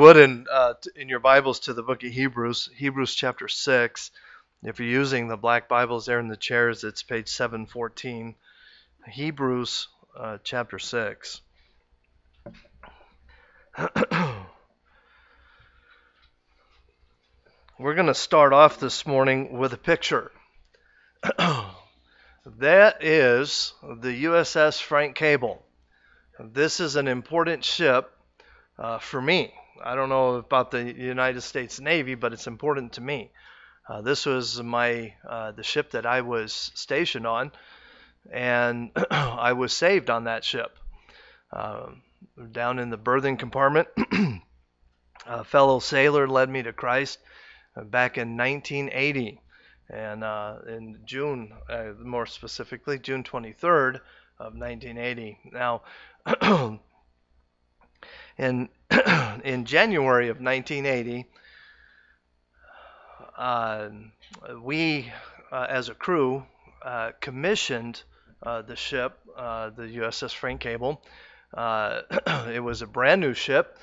would, in uh, in your Bibles to the book of Hebrews, Hebrews chapter six. If you're using the black Bibles there in the chairs, it's page 714. Hebrews uh, chapter six. We're going to start off this morning with a picture. that is the USS Frank Cable. This is an important ship uh, for me. I don't know about the United States Navy, but it's important to me. Uh, this was my uh, the ship that I was stationed on, and I was saved on that ship. Um, down in the berthing compartment, a fellow sailor led me to Christ uh, back in 1980, and uh, in June, uh, more specifically, June 23rd of 1980. Now. in in January of 1980, uh, we, uh, as a crew, uh, commissioned uh, the ship, uh, the USS Frank Cable. Uh, it was a brand new ship,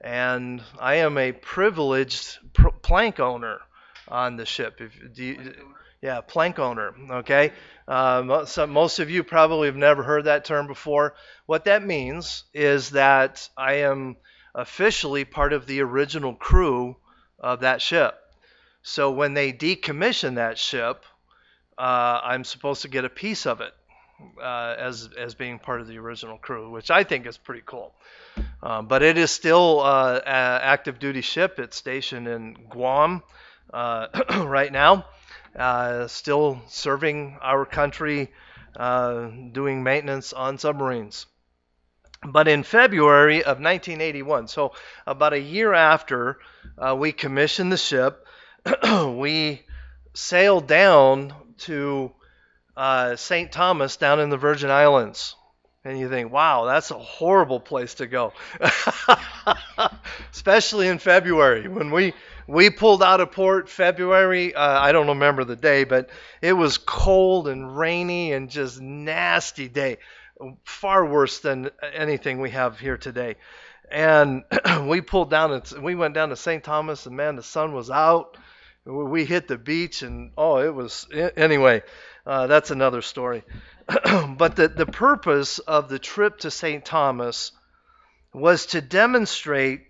and I am a privileged pr- plank owner on the ship. If, you, yeah, plank owner. Okay. Um, so most of you probably have never heard that term before. What that means is that I am officially part of the original crew of that ship. So when they decommission that ship, uh, I'm supposed to get a piece of it uh, as as being part of the original crew, which I think is pretty cool. Um, but it is still uh, active duty ship. It's stationed in Guam uh, right now uh, still serving our country, uh, doing maintenance on submarines. But in February of 1981, so about a year after uh, we commissioned the ship, we sailed down to uh, St. Thomas down in the Virgin Islands. And you think, wow, that's a horrible place to go. Especially in February when we we pulled out of port February. Uh, I don't remember the day, but it was cold and rainy and just nasty day. Far worse than anything we have here today. And we pulled down. We went down to St. Thomas, and man, the sun was out. We hit the beach, and oh, it was anyway. Uh, that's another story. but the, the purpose of the trip to St. Thomas was to demonstrate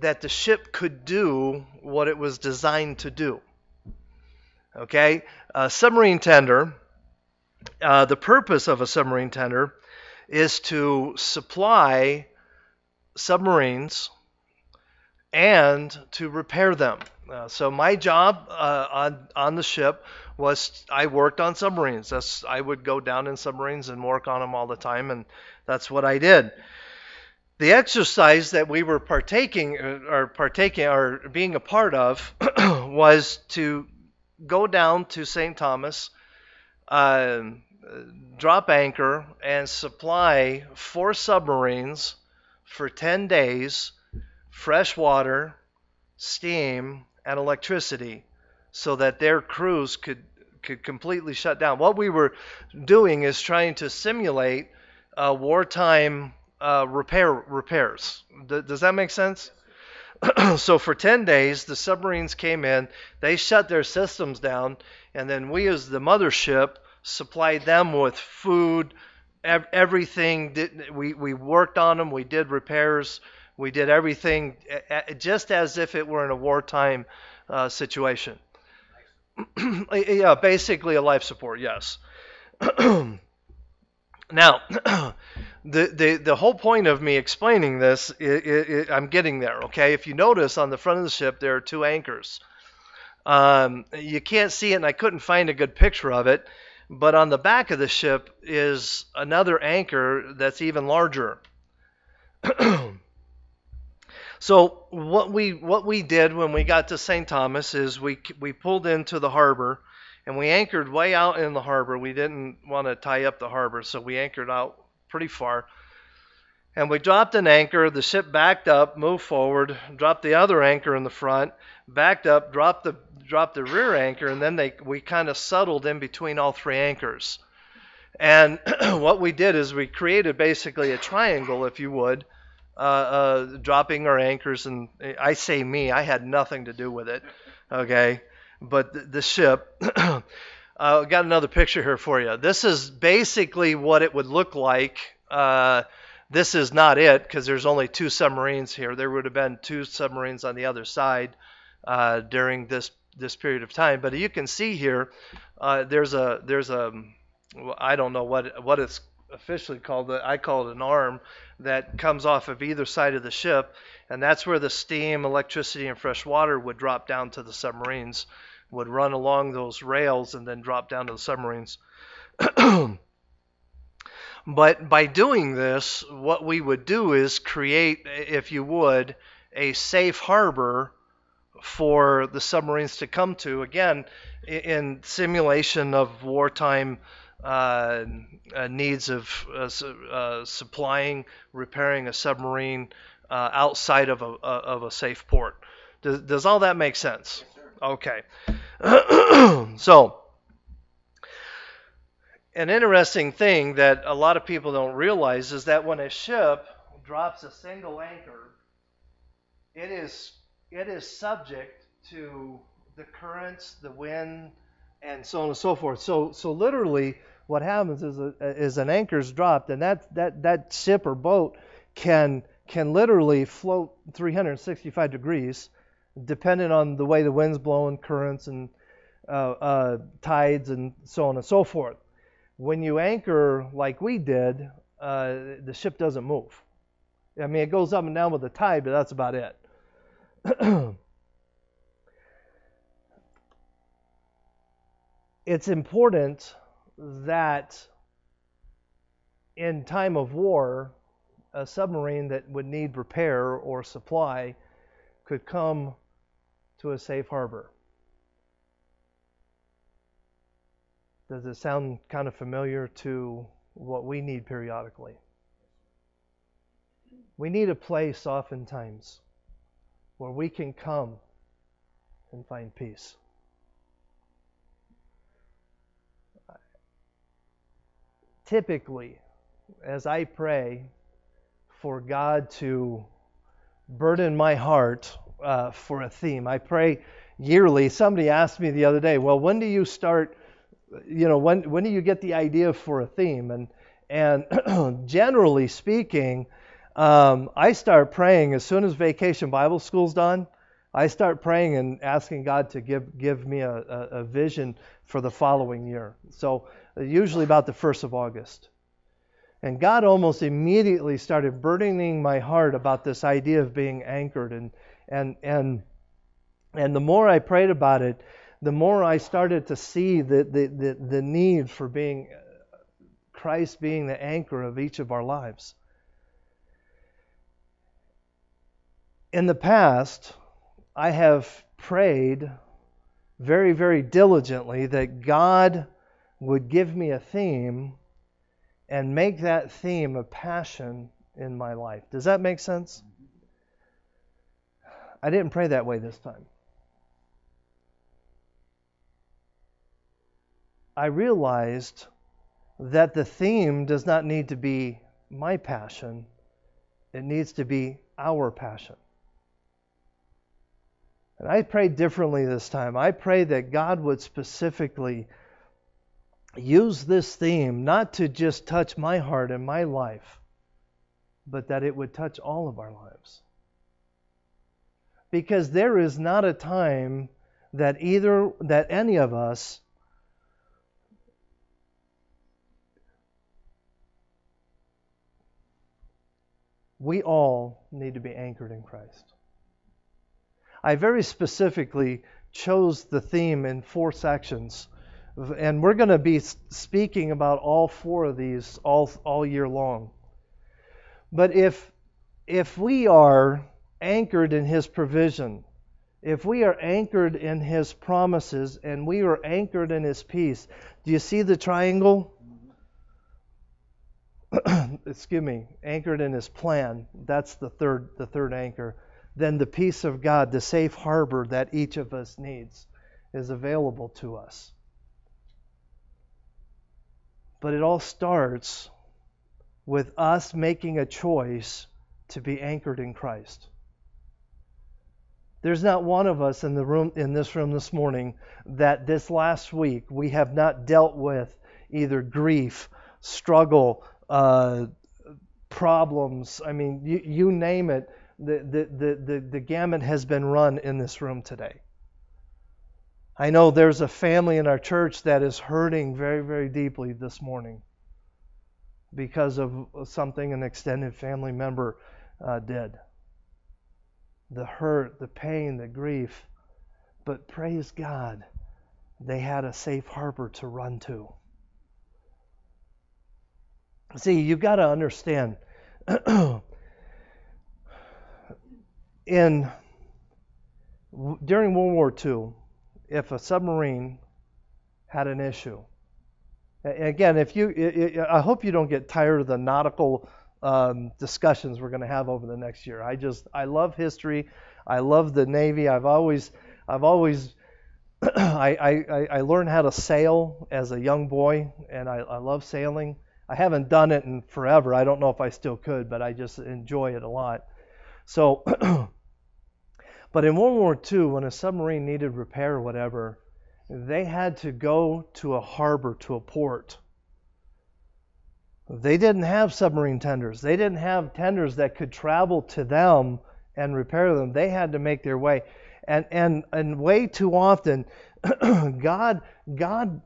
that the ship could do what it was designed to do. Okay? A submarine tender, uh, the purpose of a submarine tender is to supply submarines and to repair them. Uh, so my job uh, on on the ship was I worked on submarines. That's I would go down in submarines and work on them all the time, and that's what I did the exercise that we were partaking uh, or partaking or being a part of was to go down to St. Thomas, uh, drop anchor, and supply four submarines for 10 days fresh water, steam, and electricity so that their crews could could completely shut down. What we were doing is trying to simulate a wartime uh, repair repairs. D- does that make sense? so for 10 days, the submarines came in, they shut their systems down, and then we, as the mothership, supplied them with food, ev- everything. Did, we, we worked on them, we did repairs, we did everything just as if it were in a wartime uh, situation. yeah, basically a life support, yes. now, the, the, the whole point of me explaining this, it, it, it, I'm getting there, okay? If you notice on the front of the ship, there are two anchors. Um, you can't see it, and I couldn't find a good picture of it, but on the back of the ship is another anchor that's even larger. so what we what we did when we got to St. Thomas is we we pulled into the harbor and we anchored way out in the harbor. We didn't want to tie up the harbor, so we anchored out pretty far. And we dropped an anchor, the ship backed up, moved forward, dropped the other anchor in the front, backed up, dropped the dropped the rear anchor, and then they we kind of settled in between all three anchors. And what we did is we created basically a triangle, if you would, uh, uh, dropping our anchors, and I say me, I had nothing to do with it. Okay, but the, the ship. I uh, got another picture here for you. This is basically what it would look like. Uh, this is not it because there's only two submarines here. There would have been two submarines on the other side uh, during this this period of time. But you can see here, uh, there's a there's a I don't know what what it's officially called. I call it an arm that comes off of either side of the ship, and that's where the steam, electricity, and fresh water would drop down to the submarines, would run along those rails and then drop down to the submarines. but by doing this, what we would do is create, if you would, a safe harbor for the submarines to come to. Again, in simulation of wartime uh, uh, needs of uh, uh, supplying, repairing a submarine uh, outside of a, of a safe port. Does, does all that make sense? Okay. so, an interesting thing that a lot of people don't realize is that when a ship drops a single anchor, it is it is subject to the currents, the wind, and so on and so forth. So so literally, what happens is a, is an anchor's dropped, and that that that ship or boat can can literally float 365 degrees, depending on the way the wind's blowing, currents, and uh, uh, tides, and so on and so forth. When you anchor like we did, uh, the ship doesn't move. I mean, it goes up and down with the tide, but that's about it. it's important that in time of war, a submarine that would need repair or supply could come to a safe harbor. Does it sound kind of familiar to what we need periodically? We need a place oftentimes where we can come and find peace. Typically, as I pray for God to burden my heart uh, for a theme, I pray yearly. Somebody asked me the other day, well, when do you start? You know, when when do you get the idea for a theme? And and generally speaking, um, I start praying as soon as vacation Bible school's done. I start praying and asking God to give give me a, a, a vision for the following year. So usually about the first of August. And God almost immediately started burdening my heart about this idea of being anchored and and and and the more I prayed about it, the more I started to see the the, the, the need for being Christ being the anchor of each of our lives. in the past, I have prayed very, very diligently that God would give me a theme and make that theme a passion in my life. Does that make sense? I didn't pray that way this time. I realized that the theme does not need to be my passion, it needs to be our passion. And I prayed differently this time. I prayed that God would specifically use this theme not to just touch my heart and my life, but that it would touch all of our lives. Because there is not a time that either that any of us we all need to be anchored in Christ. I very specifically chose the theme in four sections. And we're going to be speaking about all four of these all, all year long. But if, if we are anchored in His provision, if we are anchored in His promises, and we are anchored in His peace, do you see the triangle? Excuse me, anchored in His plan. That's the third, the third anchor then the peace of God, the safe harbor that each of us needs, is available to us. But it all starts with us making a choice to be anchored in Christ. There's not one of us in the room in this room this morning that this last week we have not dealt with either grief, struggle, uh, problems. I mean, you, you name it. The, the, the, the, the gamut has been run in this room today. I know there's a family in our church that is hurting very, very deeply this morning because of something an extended family member uh, did the hurt, the pain, the grief. But praise God, they had a safe harbor to run to. See, you've got to understand in during World War II, if a submarine had an issue, again, if you, I hope you don't get tired of the nautical um, discussions we're going to have over the next year. I just I love history. I love the Navy. I've always I've always I, I, I learned how to sail as a young boy, and I, I love sailing. I haven't done it in forever. I don't know if I still could, but I just enjoy it a lot. So, but in World War II, when a submarine needed repair or whatever, they had to go to a harbor, to a port, they didn't have submarine tenders. They didn't have tenders that could travel to them and repair them. They had to make their way. And and and way too often God God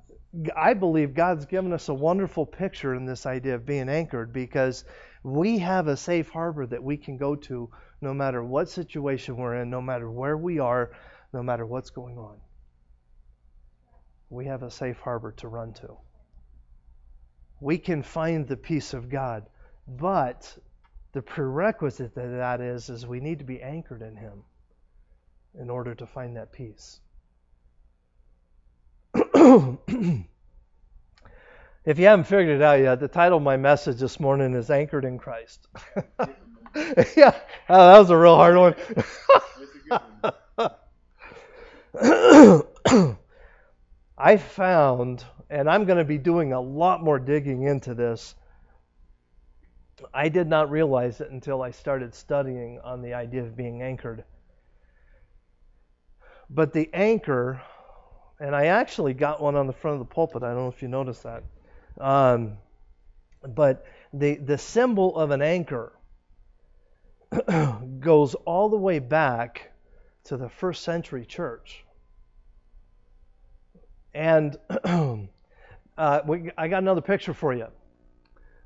I believe God's given us a wonderful picture in this idea of being anchored because we have a safe harbor that we can go to no matter what situation we're in, no matter where we are, no matter what's going on. We have a safe harbor to run to we can find the peace of God. But the prerequisite to that is, is we need to be anchored in Him in order to find that peace. if you haven't figured it out yet, the title of my message this morning is Anchored in Christ. yeah, oh, that was a real hard one. I found and I'm going to be doing a lot more digging into this. I did not realize it until I started studying on the idea of being anchored. But the anchor, and I actually got one on the front of the pulpit. I don't know if you noticed that. Um, but the, the symbol of an anchor goes all the way back to the first century church. And Uh, we, I got another picture for you.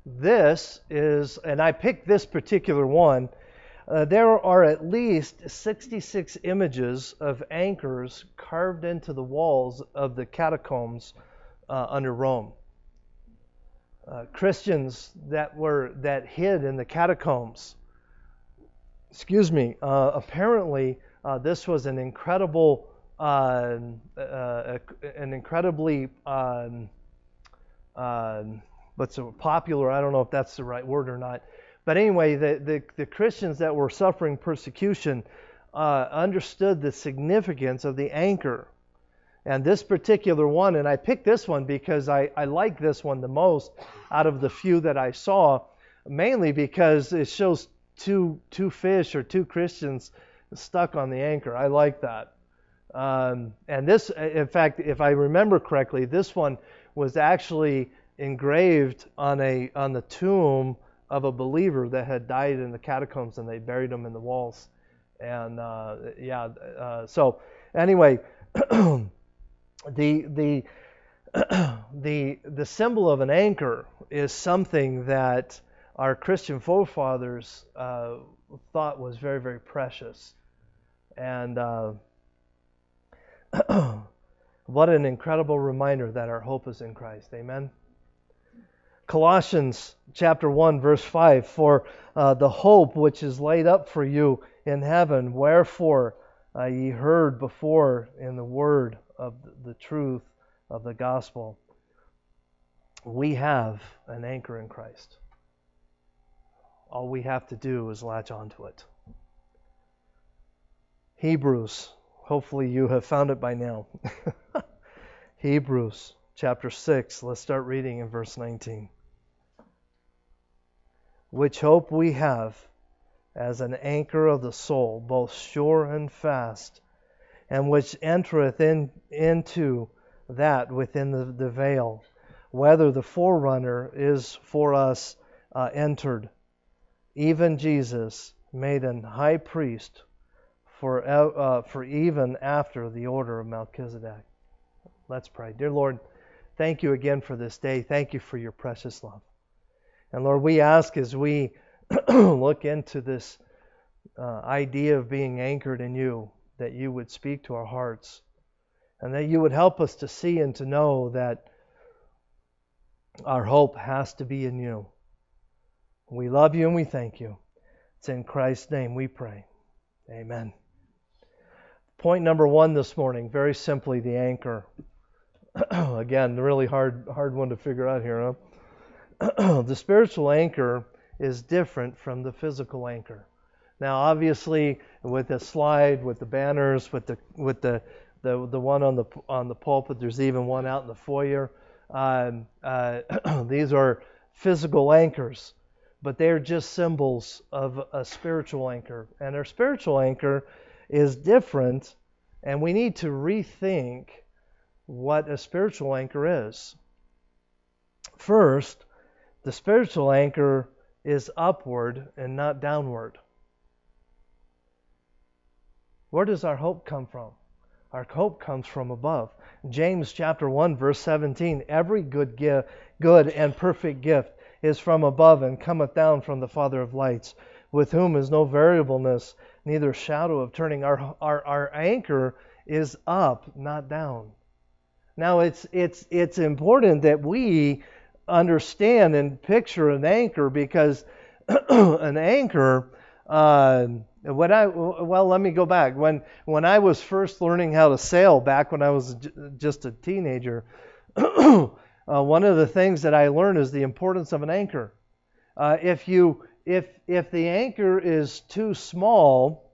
This is, and I picked this particular one. Uh, there are at least 66 images of anchors carved into the walls of the catacombs uh, under Rome. Uh, Christians that were that hid in the catacombs. Excuse me. Uh, apparently, uh, this was an incredible, an incredibly um, uh, what's so popular. I don't know if that's the right word or not. But anyway, the, the, the Christians that were suffering persecution uh, understood the significance of the anchor. And this particular one, and I picked this one because I, I like this one the most out of the few that I saw, mainly because it shows two, two fish or two Christians stuck on the anchor. I like that. Um, and this, in fact, if I remember correctly, this one was actually engraved on a on the tomb of a believer that had died in the catacombs, and they buried him in the walls. And uh, yeah, uh, so anyway, the the the the symbol of an anchor is something that our Christian forefathers uh, thought was very very precious, and uh, What an incredible reminder that our hope is in Christ. Amen. Colossians chapter 1 verse 5 for uh, the hope which is laid up for you in heaven wherefore uh, ye heard before in the word of the truth of the gospel we have an anchor in Christ all we have to do is latch onto it Hebrews Hopefully, you have found it by now. Hebrews chapter 6, let's start reading in verse 19. Which hope we have as an anchor of the soul, both sure and fast, and which entereth in, into that within the, the veil, whether the forerunner is for us uh, entered, even Jesus, made an high priest for, uh, for even after the order of Melchizedek. Let's pray. Dear Lord, thank you again for this day. Thank you for your precious love. And Lord, we ask as we look into this uh, idea of being anchored in you, that you would speak to our hearts and that you would help us to see and to know that our hope has to be in you. We love you and we thank you. It's in Christ's name we pray. Amen. Point number one this morning, very simply, the anchor. Again, really hard, hard one to figure out here, huh? the spiritual anchor is different from the physical anchor. Now, obviously, with the slide, with the banners, with the with the the, the one on the on the pulpit, there's even one out in the foyer. Um, uh, these are physical anchors, but they're just symbols of a spiritual anchor. And our spiritual anchor is different, and we need to rethink what a spiritual anchor is. First, the spiritual anchor is upward and not downward. Where does our hope come from? Our hope comes from above. James chapter 1 verse 17, every good gift, good and perfect gift is from above and cometh down from the Father of lights, with whom is no variableness, neither shadow of turning. Our our, our anchor is up, not down. Now it's it's it's important that we understand and picture an anchor because an anchor uh, when I well, let me go back. When when I was first learning how to sail, back when I was j- just a teenager, uh, one of the things that I learned is the importance of an anchor. Uh, if you if if the anchor is too small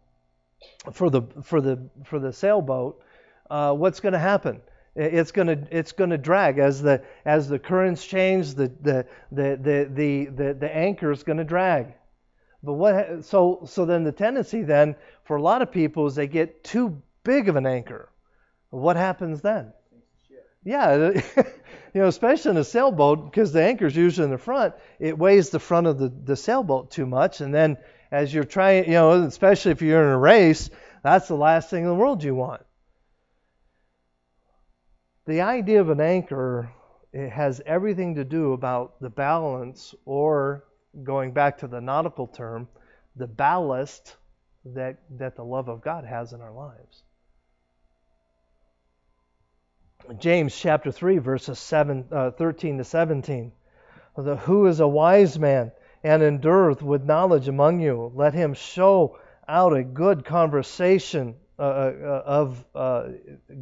for the for the for the sailboat, uh, what's going to happen? It's going to it's going to drag as the as the currents change. The the the the the the, the anchor is going to drag. But what so so then the tendency then for a lot of people is they get too big of an anchor. What happens then? Yeah, you know, especially in a sailboat because the anchor's usually in the front, it weighs the front of the, the sailboat too much, and then as you're trying, you know, especially if you're in a race, that's the last thing in the world you want. The idea of an anchor it has everything to do about the balance or going back to the nautical term, the ballast that, that the love of God has in our lives. James chapter 3, verses 7, uh, 13 to 17. The, Who is a wise man and endureth with knowledge among you? Let him show out a good conversation uh, uh, of uh,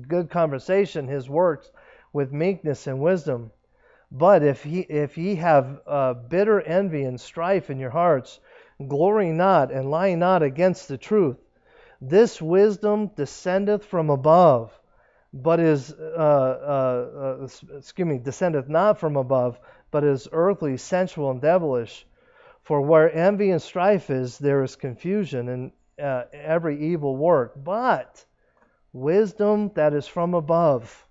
good conversation his works with meekness and wisdom. But if, he, if ye have uh, bitter envy and strife in your hearts, glory not and lie not against the truth. This wisdom descendeth from above, but is, uh, uh, uh excuse me, descendeth not from above, but is earthly, sensual, and devilish. For where envy and strife is, there is confusion and uh, every evil work. But wisdom that is from above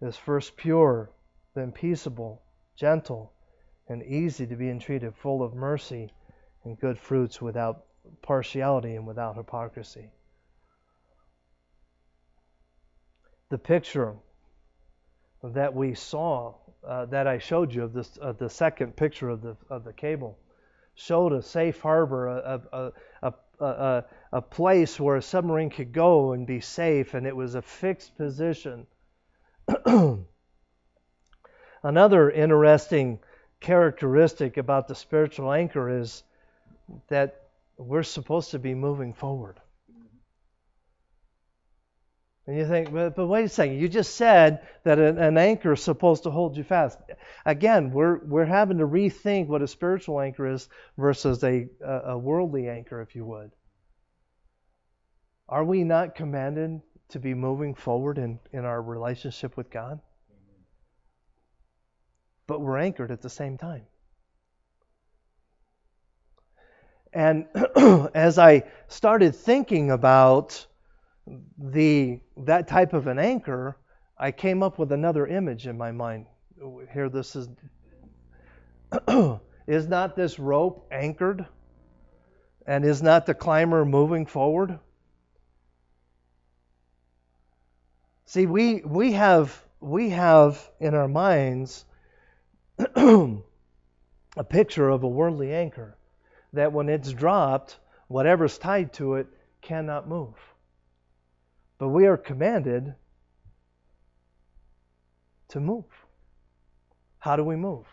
is first pure then peaceable, gentle, and easy to be entreated, full of mercy and good fruits, without partiality and without hypocrisy. The picture that we saw, uh, that I showed you of this, uh, the second picture of the of the cable, showed a safe harbor, a, a, a, a, a place where a submarine could go and be safe, and it was a fixed position. Another interesting characteristic about the spiritual anchor is that we're supposed to be moving forward. And you think, but, but wait a second, you just said that an, an, anchor is supposed to hold you fast. Again, we're, we're having to rethink what a spiritual anchor is versus a, a worldly anchor, if you would. Are we not commanded to be moving forward in, in our relationship with God? but we're anchored at the same time. And as I started thinking about the that type of an anchor, I came up with another image in my mind. Here, this is is not this rope anchored, and is not the climber moving forward? See, we we have we have in our minds a picture of a worldly anchor that when it's dropped, whatever's tied to it cannot move. But we are commanded to move. How do we move?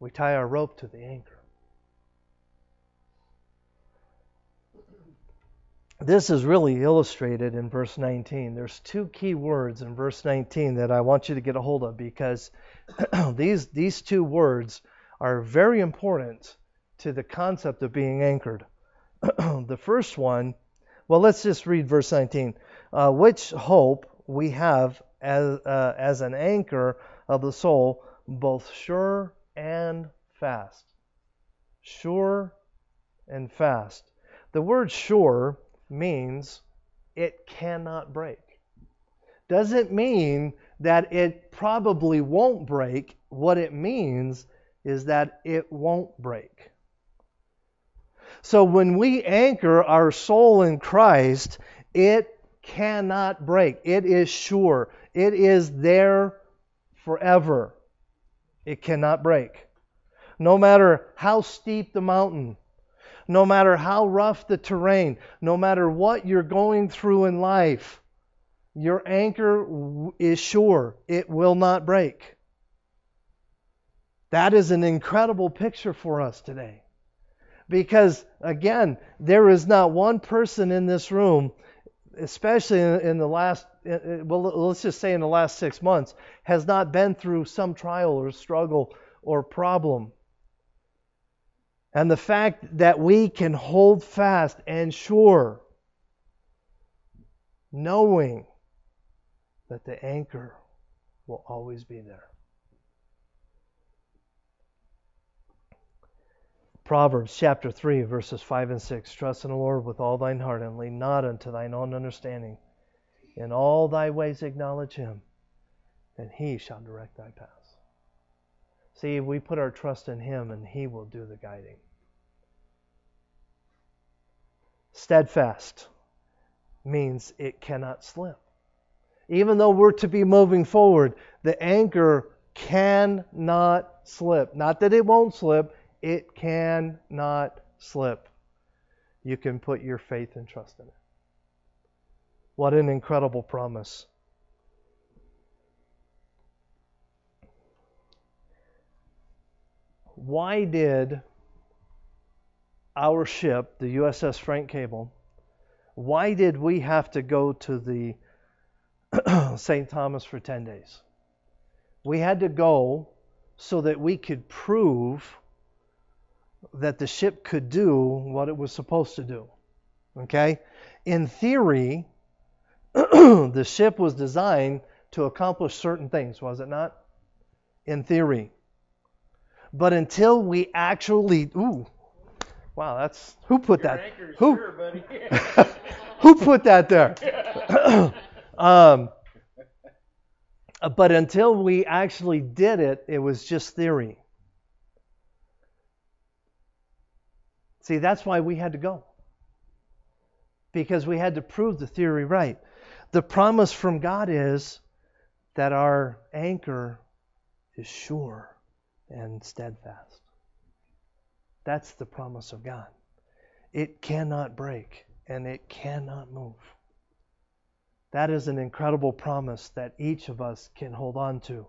We tie our rope to the anchor. This is really illustrated in verse 19. There's two key words in verse 19 that I want you to get a hold of because these, these two words are very important to the concept of being anchored. the first one, well, let's just read verse 19. Uh, which hope we have as, uh, as an anchor of the soul, both sure and fast. Sure and fast. The word sure means it cannot break. Doesn't mean that it probably won't break. What it means is that it won't break. So when we anchor our soul in Christ, it cannot break. It is sure. It is there forever. It cannot break. No matter how steep the mountain, no matter how rough the terrain, no matter what you're going through in life, your anchor is sure. It will not break. That is an incredible picture for us today. Because, again, there is not one person in this room, especially in the last, well, let's just say in the last six months, has not been through some trial or struggle or problem. And the fact that we can hold fast and sure, knowing that the anchor will always be there. Proverbs chapter 3, verses 5 and 6 Trust in the Lord with all thine heart, and lean not unto thine own understanding. In all thy ways acknowledge him, and he shall direct thy paths. See, we put our trust in him, and he will do the guiding. Steadfast means it cannot slip. Even though we're to be moving forward, the anchor cannot slip. Not that it won't slip, it cannot slip. You can put your faith and trust in it. What an incredible promise. Why did our ship, the USS Frank Cable, why did we have to go to the St. Thomas for 10 days? We had to go so that we could prove that the ship could do what it was supposed to do. Okay? In theory, the ship was designed to accomplish certain things, was it not? In theory. But until we actually, ooh, wow, that's who put Your that? Who? Sure, who put that there? um, but until we actually did it, it was just theory. See, that's why we had to go. Because we had to prove the theory right. The promise from God is that our anchor is sure and steadfast. That's the promise of God. It cannot break and it cannot move. That is an incredible promise that each of us can hold on to.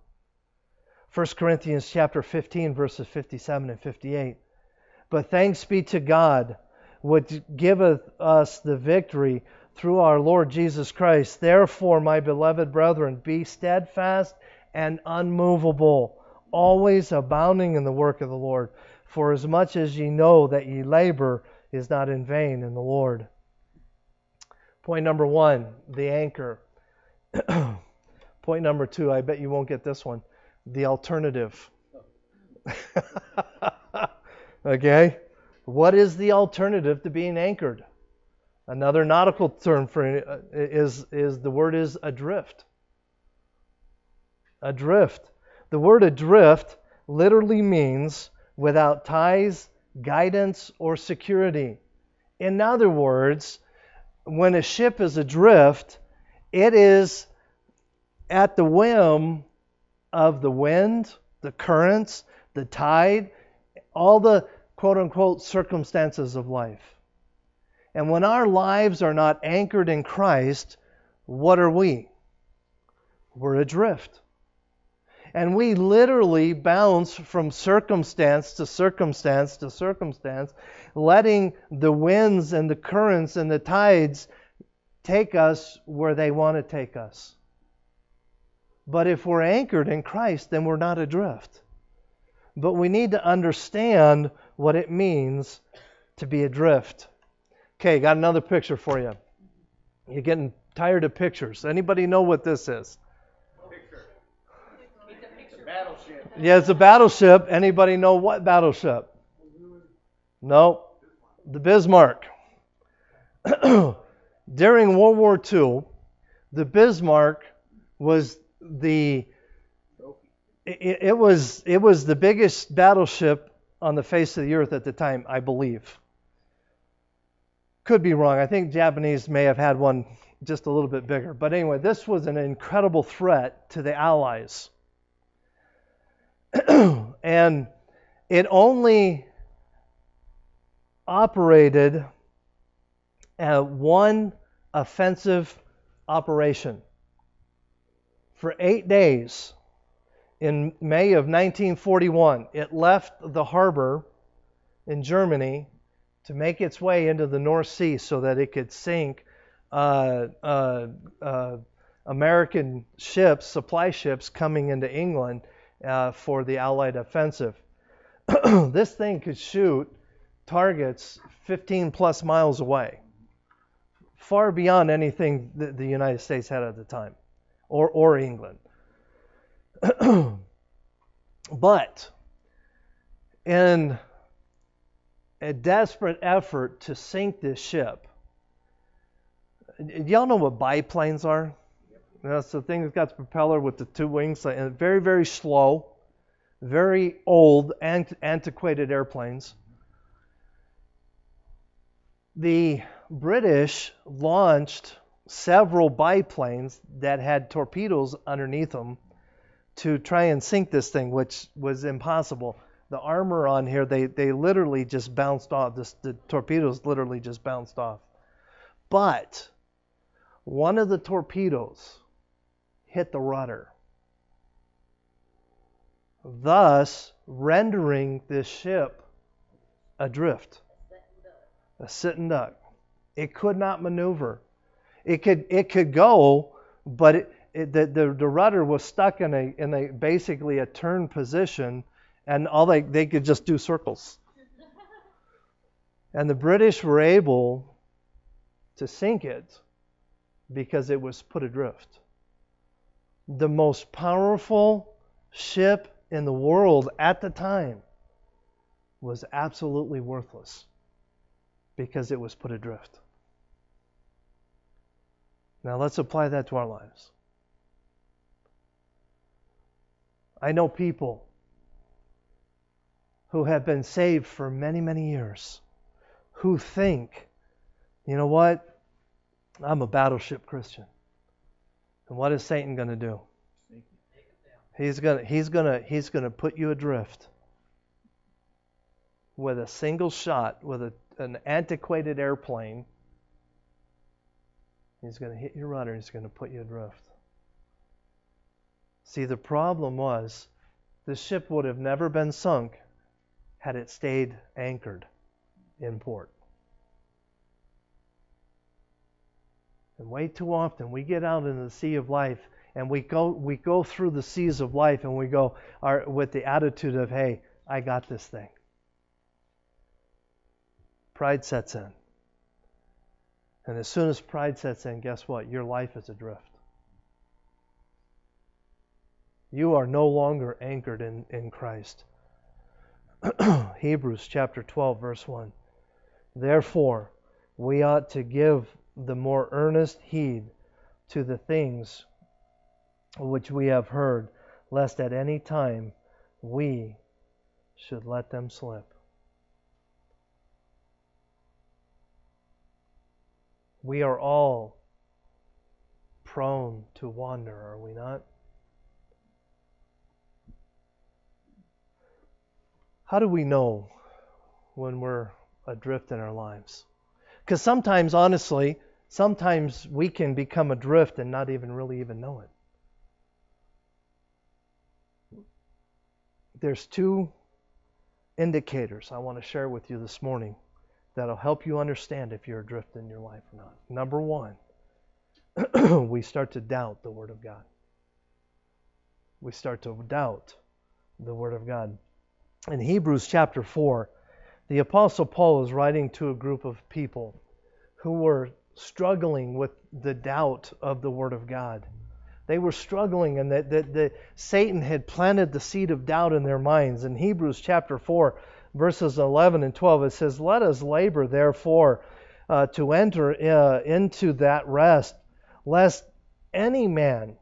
1 Corinthians chapter 15 verses 57 and 58. But thanks be to God, which giveth us the victory through our Lord Jesus Christ. Therefore, my beloved brethren, be steadfast and unmovable, always abounding in the work of the Lord. For as much as ye know that ye labor is not in vain in the Lord. Point number one, the anchor. Point number two, I bet you won't get this one the alternative. Okay? What is the alternative to being anchored? Another nautical term for uh, is is the word is adrift. Adrift. The word adrift literally means without ties, guidance, or security. In other words, when a ship is adrift, it is at the whim of the wind, the currents, the tide, all the quote unquote circumstances of life. And when our lives are not anchored in Christ, what are we? We're adrift. And we literally bounce from circumstance to circumstance to circumstance, letting the winds and the currents and the tides take us where they want to take us. But if we're anchored in Christ, then we're not adrift. But we need to understand what it means to be adrift. Okay, got another picture for you. You're getting tired of pictures. Anybody know what this is? Picture. It's a picture. Battleship. Yeah, it's a battleship. Anybody know what battleship? No. The Bismarck. During World War II, the Bismarck was the it, it, was it was the biggest battleship on the face of the earth at the time, I believe. Could be wrong. I think Japanese may have had one just a little bit bigger. But anyway, this was an incredible threat to the Allies. and it only operated at one offensive operation for eight days in May of 1941. It left the harbor in Germany to make its way into the North Sea so that it could sink uh, uh, uh, American ships, supply ships coming into England uh, for the Allied offensive. this thing could shoot targets 15 plus miles away, far beyond anything the United States had at the time or, or England. but in a desperate effort to sink this ship, y'all know what biplanes are? That's the thing that's got the propeller with the two wings, and very, very slow, very old, and antiquated airplanes. The British launched several biplanes that had torpedoes underneath them to try and sink this thing, which was impossible. The armor on here, they, they literally just bounced off. The torpedoes literally just bounced off. But one of the torpedoes hit the rudder, thus rendering this ship adrift, a sitting duck. It could not maneuver. It could it could go, but it, it, the, the, the rudder was stuck in a in a basically a turn position, and all they they could just do circles. and the British were able to sink it because it was put adrift. The most powerful ship in the world at the time was absolutely worthless because it was put adrift. Now let's apply that to our lives. I know people who have been saved for many, many years who think, you know what? I'm a battleship Christian. And what is Satan going to do? He's going he's to he's to put you adrift with a single shot with a, an antiquated airplane. He's going to hit your rudder. He's going to put you adrift. See, the problem was the ship would have never been sunk had it stayed anchored in port. And way too often we get out in the sea of life and we go we go through the seas of life and we go our, with the attitude of, hey, I got this thing. Pride sets in. And as soon as pride sets in, guess what? Your life is adrift. You are no longer anchored in, in Christ. Hebrews chapter 12, verse 1. Therefore, we ought to give the more earnest heed to the things which we have heard, lest at any time we should let them slip. We are all prone to wander, are we not? How do we know when we're adrift in our lives? Because sometimes, honestly, sometimes we can become adrift and not even really even know it. There's two indicators I want to share with you this morning that'll help you understand if you're adrift in your life or not. Number one, we start to doubt the Word of God. We start to doubt the Word of God. In Hebrews chapter 4, the Apostle Paul is writing to a group of people who were struggling with the doubt of the Word of God. They were struggling, and that, that, that Satan had planted the seed of doubt in their minds. In Hebrews chapter 4, verses 11 and 12, it says, Let us labor, therefore, uh, to enter uh, into that rest, lest any man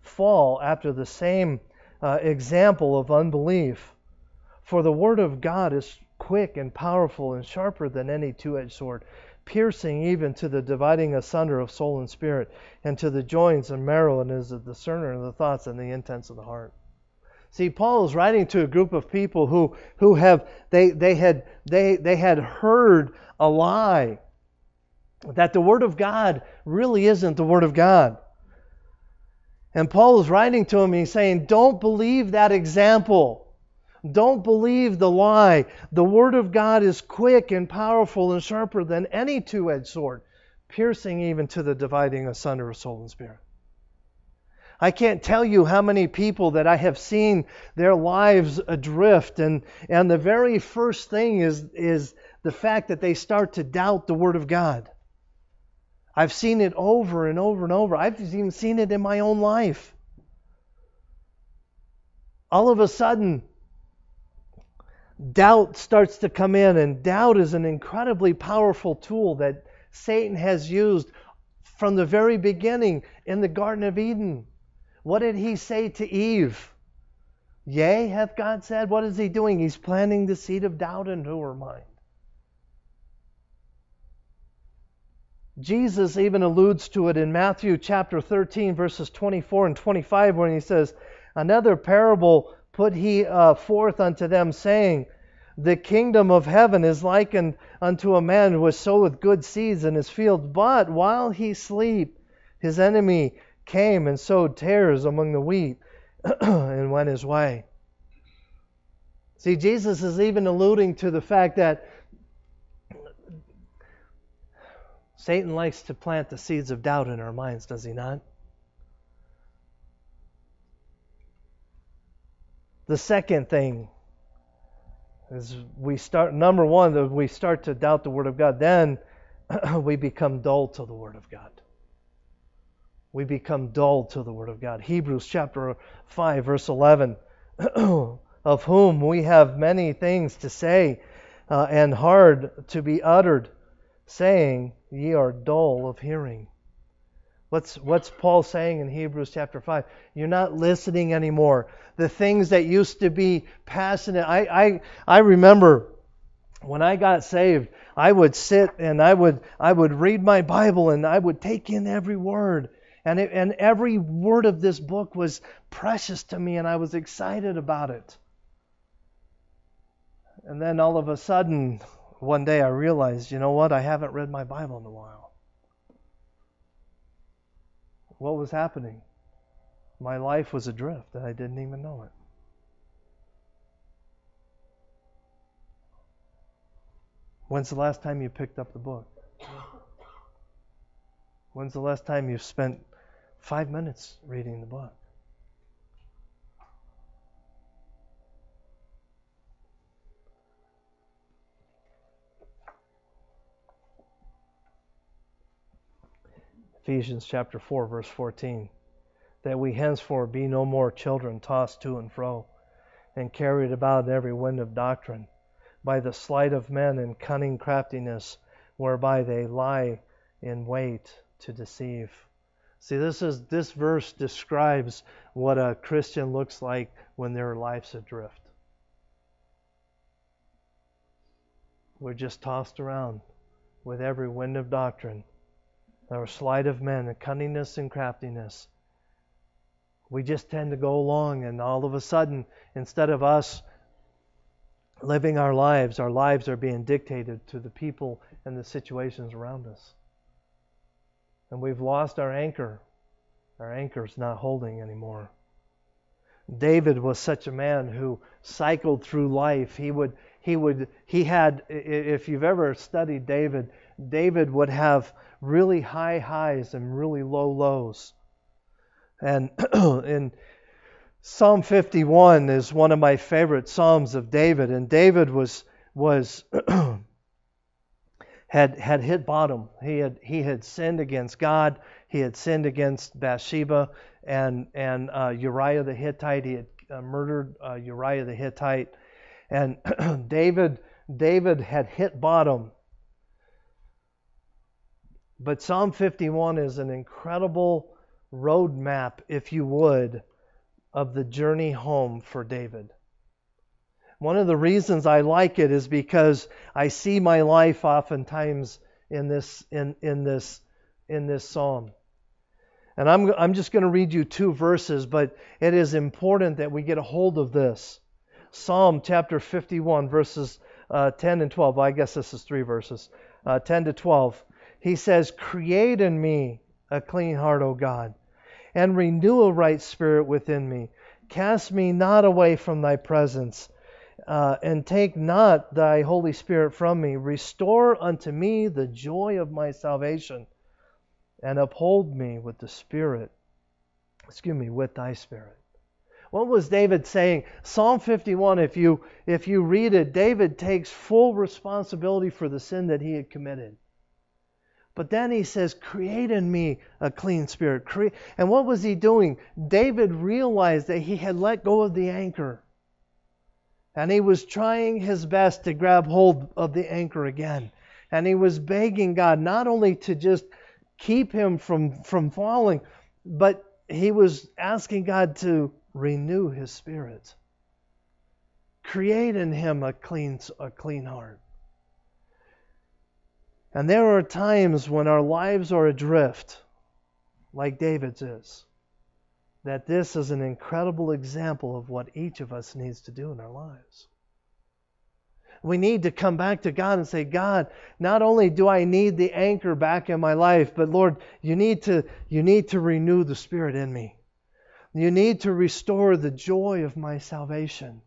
fall after the same uh, example of unbelief. For the word of God is quick and powerful and sharper than any two edged sword, piercing even to the dividing asunder of soul and spirit, and to the joints and marrow, and is a discerner of the thoughts and the intents of the heart. See, Paul is writing to a group of people who, who have they, they had they, they had heard a lie that the Word of God really isn't the Word of God. And Paul is writing to him, he's saying, Don't believe that example. Don't believe the lie. The Word of God is quick and powerful and sharper than any two edged sword, piercing even to the dividing asunder of soul and spirit. I can't tell you how many people that I have seen their lives adrift, and, and the very first thing is, is the fact that they start to doubt the Word of God. I've seen it over and over and over. I've even seen it in my own life. All of a sudden, doubt starts to come in, and doubt is an incredibly powerful tool that Satan has used from the very beginning in the Garden of Eden. What did he say to Eve? Yea, hath God said? What is he doing? He's planting the seed of doubt into her mind. Jesus even alludes to it in Matthew chapter 13, verses 24 and 25, when he says, Another parable put he uh, forth unto them, saying, The kingdom of heaven is likened unto a man who sowed good seeds in his field, but while he sleep, his enemy came and sowed tares among the wheat and went his way. See, Jesus is even alluding to the fact that Satan likes to plant the seeds of doubt in our minds, does he not? The second thing is we start, number one, we start to doubt the Word of God. Then we become dull to the Word of God we become dull to the Word of God. Hebrews chapter 5, verse 11, of whom we have many things to say uh, and hard to be uttered, saying, Ye are dull of hearing. What's, what's Paul saying in Hebrews chapter 5? You're not listening anymore. The things that used to be passionate. I, I, I remember when I got saved, I would sit and I would, I would read my Bible and I would take in every word. And, it, and every word of this book was precious to me, and I was excited about it. And then all of a sudden, one day I realized, you know what? I haven't read my Bible in a while. What was happening? My life was adrift, and I didn't even know it. When's the last time you picked up the book? When's the last time you spent five minutes reading the book. Ephesians chapter 4, verse 14. That we henceforth be no more children tossed to and fro and carried about every wind of doctrine, by the sleight of men and cunning craftiness, whereby they lie in wait to deceive. See, this is this verse describes what a Christian looks like when their life's adrift. We're just tossed around with every wind of doctrine, our sleight of men, and cunningness and craftiness. We just tend to go along, and all of a sudden, instead of us living our lives, our lives are being dictated to the people and the situations around us. And we've lost our anchor. Our anchor's not holding anymore. David was such a man who cycled through life. He would he would he had if you've ever studied David, David would have really high highs and really low lows. And in Psalm 51 is one of my favorite psalms of David, and David was was had had hit bottom. He had he had sinned against God. He had sinned against Bathsheba and and uh, Uriah the Hittite. He had uh, murdered uh, Uriah the Hittite, and David David had hit bottom. But Psalm 51 is an incredible roadmap, if you would, of the journey home for David. One of the reasons I like it is because I see my life oftentimes in this in, in this in this psalm. And I'm I'm just going to read you two verses, but it is important that we get a hold of this. Psalm chapter 51 verses uh, 10 and 12. I guess this is three verses. Uh, 10 to 12. He says, "Create in me a clean heart, O God, and renew a right spirit within me. Cast me not away from thy presence, uh, and take not thy Holy Spirit from me. Restore unto me the joy of my salvation, and uphold me with the Spirit, excuse me, with thy Spirit. What was David saying? Psalm 51, if you if you read it, David takes full responsibility for the sin that he had committed. But then he says, Create in me a clean spirit. And what was he doing? David realized that he had let go of the anchor. And he was trying his best to grab hold of the anchor again. And he was begging God not only to just keep him from, from falling, but he was asking God to renew his spirit. Create in him a clean, a clean heart. And there are times when our lives are adrift, like David's is, that this is an incredible example of what each of us needs to do in our lives. We need to come back to God and say, God, not only do I need the anchor back in my life, but Lord, you need to, you need to renew the Spirit in me. You need to restore the joy of my salvation.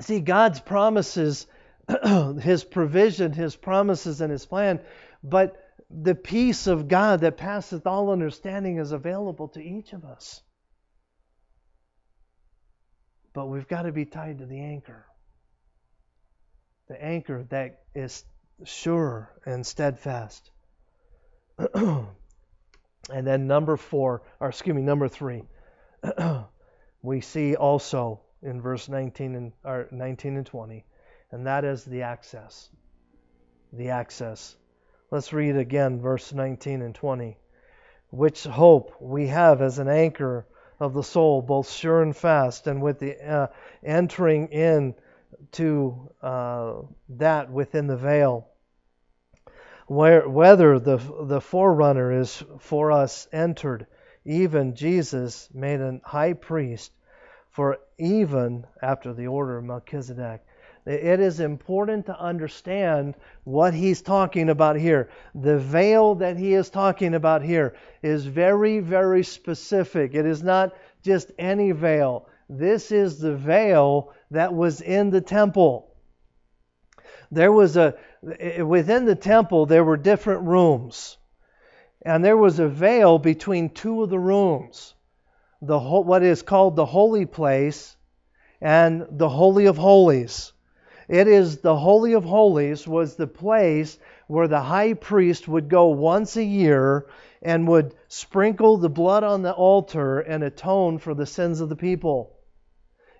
See, God's promises his provision, his promises, and his plan, but the peace of God that passeth all understanding is available to each of us. But we've got to be tied to the anchor. The anchor that is sure and steadfast. and then number four, or excuse me, number three, we see also in verse 19 and or 19 and 20 and that is the access. The access. Let's read again verse 19 and 20. Which hope we have as an anchor of the soul, both sure and fast, and with the uh, entering in to uh, that within the veil. Where, whether the, the forerunner is for us entered, even Jesus made a high priest for even after the order of Melchizedek. It is important to understand what he's talking about here. The veil that he is talking about here is very, very specific. It is not just any veil. This is the veil that was in the temple. There was a, within the temple, there were different rooms. And there was a veil between two of the rooms. The, what is called the holy place and the Holy of Holies. It is the Holy of Holies was the place where the high priest would go once a year and would sprinkle the blood on the altar and atone for the sins of the people.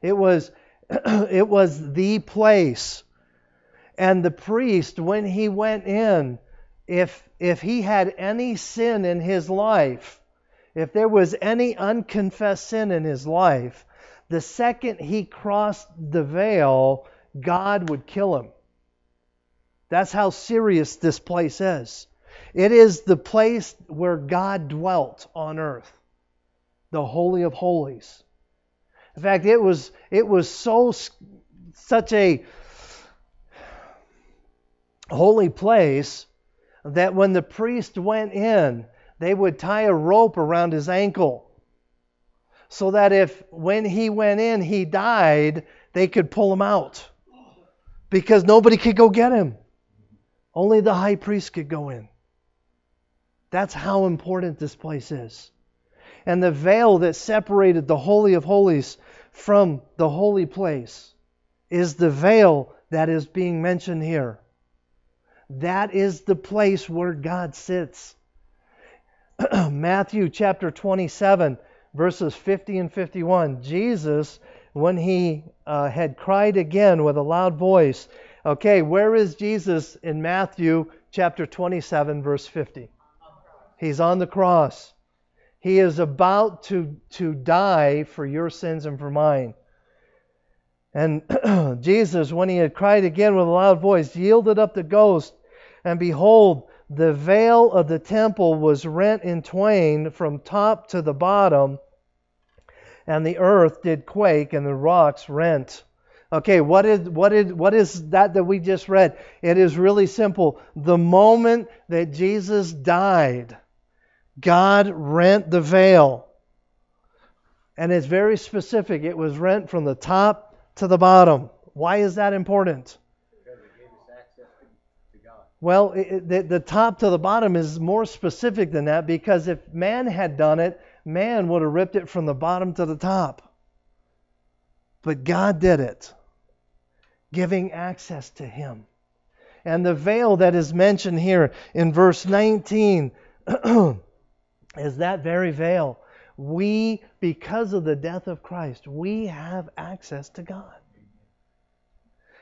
It was it was the place. And the priest when he went in if if he had any sin in his life, if there was any unconfessed sin in his life, the second he crossed the veil, God would kill him. That's how serious this place is. It is the place where God dwelt on earth, the Holy of Holies. In fact, it was it was so such a holy place that when the priest went in, they would tie a rope around his ankle so that if when he went in he died, they could pull him out because nobody could go get him. Only the high priest could go in. That's how important this place is. And the veil that separated the Holy of Holies from the holy place is the veil that is being mentioned here. That is the place where God sits. Matthew chapter 27, verses 50 and 51. Jesus, when he uh, had cried again with a loud voice, okay, where is Jesus in Matthew chapter 27, verse 50? He's on the cross. He is about to, to die for your sins and for mine. And Jesus, when he had cried again with a loud voice, yielded up the ghost. And behold, the veil of the temple was rent in twain from top to the bottom, and the earth did quake, and the rocks rent. Okay, what is what is what is that that we just read? It is really simple. The moment that Jesus died, God rent the veil. And it's very specific. It was rent from the top to the bottom. Why is that important? Well, it, the, the top to the bottom is more specific than that because if man had done it, man would have ripped it from the bottom to the top. But God did it, giving access to him. And the veil that is mentioned here in verse 19 is that very veil. We, because of the death of Christ, we have access to God.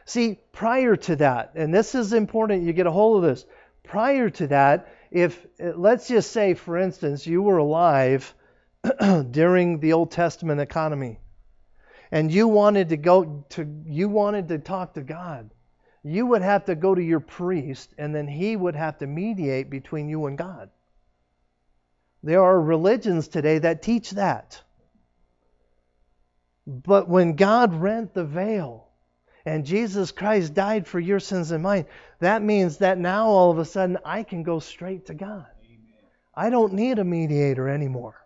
See, prior to that, and this is important, you get a hold of this. Prior to that, if, let's just say, for instance, you were alive during the Old Testament economy, and you wanted to go to, you wanted to talk to God, you would have to go to your priest, and then he would have to mediate between you and God. There are religions today that teach that. But when God rent the veil, and Jesus Christ died for your sins and mine, that means that now all of a sudden I can go straight to God. Amen. I don't need a mediator anymore.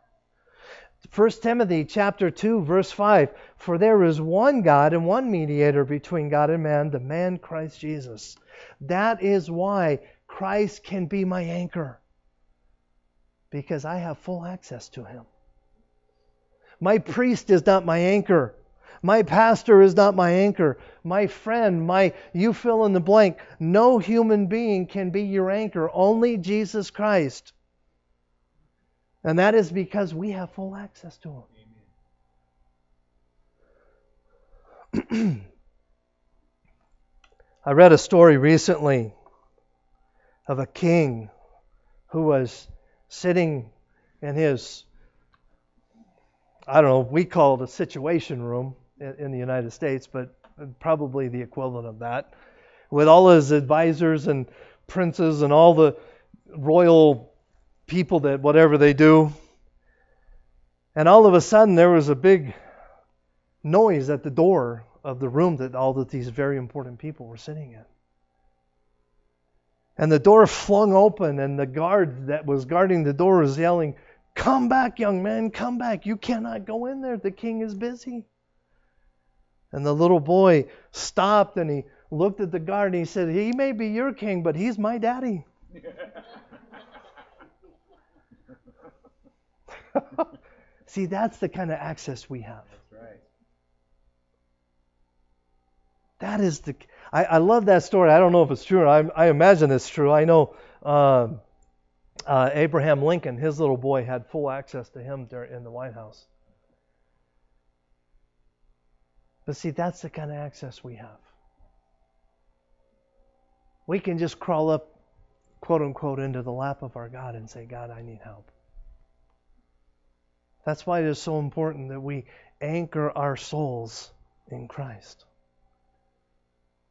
1 Timothy chapter 2 verse 5 For there is one God and one mediator between God and man the man Christ Jesus. That is why Christ can be my anchor because I have full access to him. My priest is not my anchor. My pastor is not my anchor. My friend, my you fill in the blank. No human being can be your anchor, only Jesus Christ. And that is because we have full access to him. I read a story recently of a king who was sitting in his, I don't know, we call it a situation room in, in the United States, but probably the equivalent of that, with all his advisors and princes and all the royal people that whatever they do. And all of a sudden, there was a big noise at the door of the room that all of these very important people were sitting in. And the door flung open, and the guard that was guarding the door was yelling, Come back, young man, come back. You cannot go in there. The king is busy. And the little boy stopped and he looked at the guard and he said, He may be your king, but he's my daddy. See, that's the kind of access we have. That's right. That is the I, I love that story. I don't know if it's true. I, I imagine it's true. I know uh, uh, Abraham Lincoln, his little boy, had full access to him during, in the White House. But see, that's the kind of access we have. We can just crawl up, quote unquote, into the lap of our God and say, God, I need help. That's why it is so important that we anchor our souls in Christ.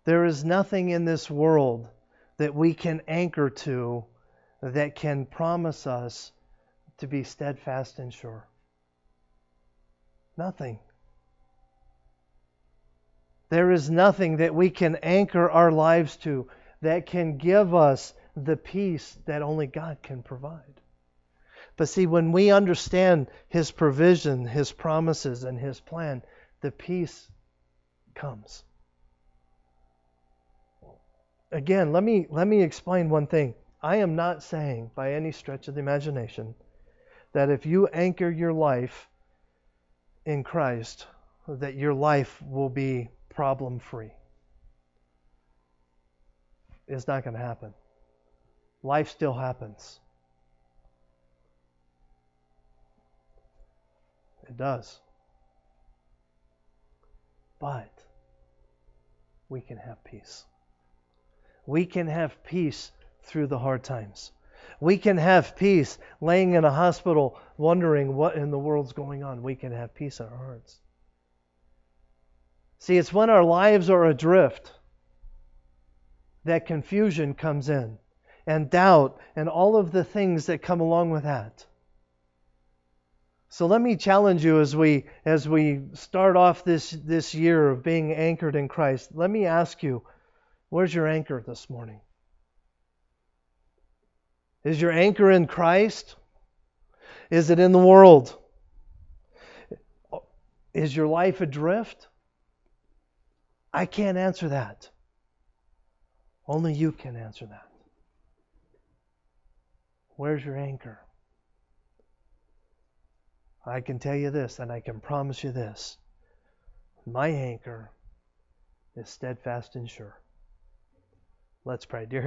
There is nothing in this world that we can anchor to that can promise us to be steadfast and sure. Nothing. There is nothing that we can anchor our lives to that can give us the peace that only God can provide. But see, when we understand His provision, His promises, and His plan, the peace comes. Again, let me, let me explain one thing. I am not saying by any stretch of the imagination that if you anchor your life in Christ, that your life will be problem free. It's not going to happen. Life still happens. It does. But we can have peace. We can have peace through the hard times. We can have peace laying in a hospital wondering what in the world's going on. We can have peace in our hearts. See, it's when our lives are adrift that confusion comes in and doubt and all of the things that come along with that. So let me challenge you as we as we start off this this year of being anchored in Christ. Let me ask you, where's your anchor this morning? Is your anchor in Christ? Is it in the world? Is your life adrift? I can't answer that. Only you can answer that. Where's your anchor? I can tell you this, and I can promise you this. My anchor is steadfast and sure. Let's pray. Dear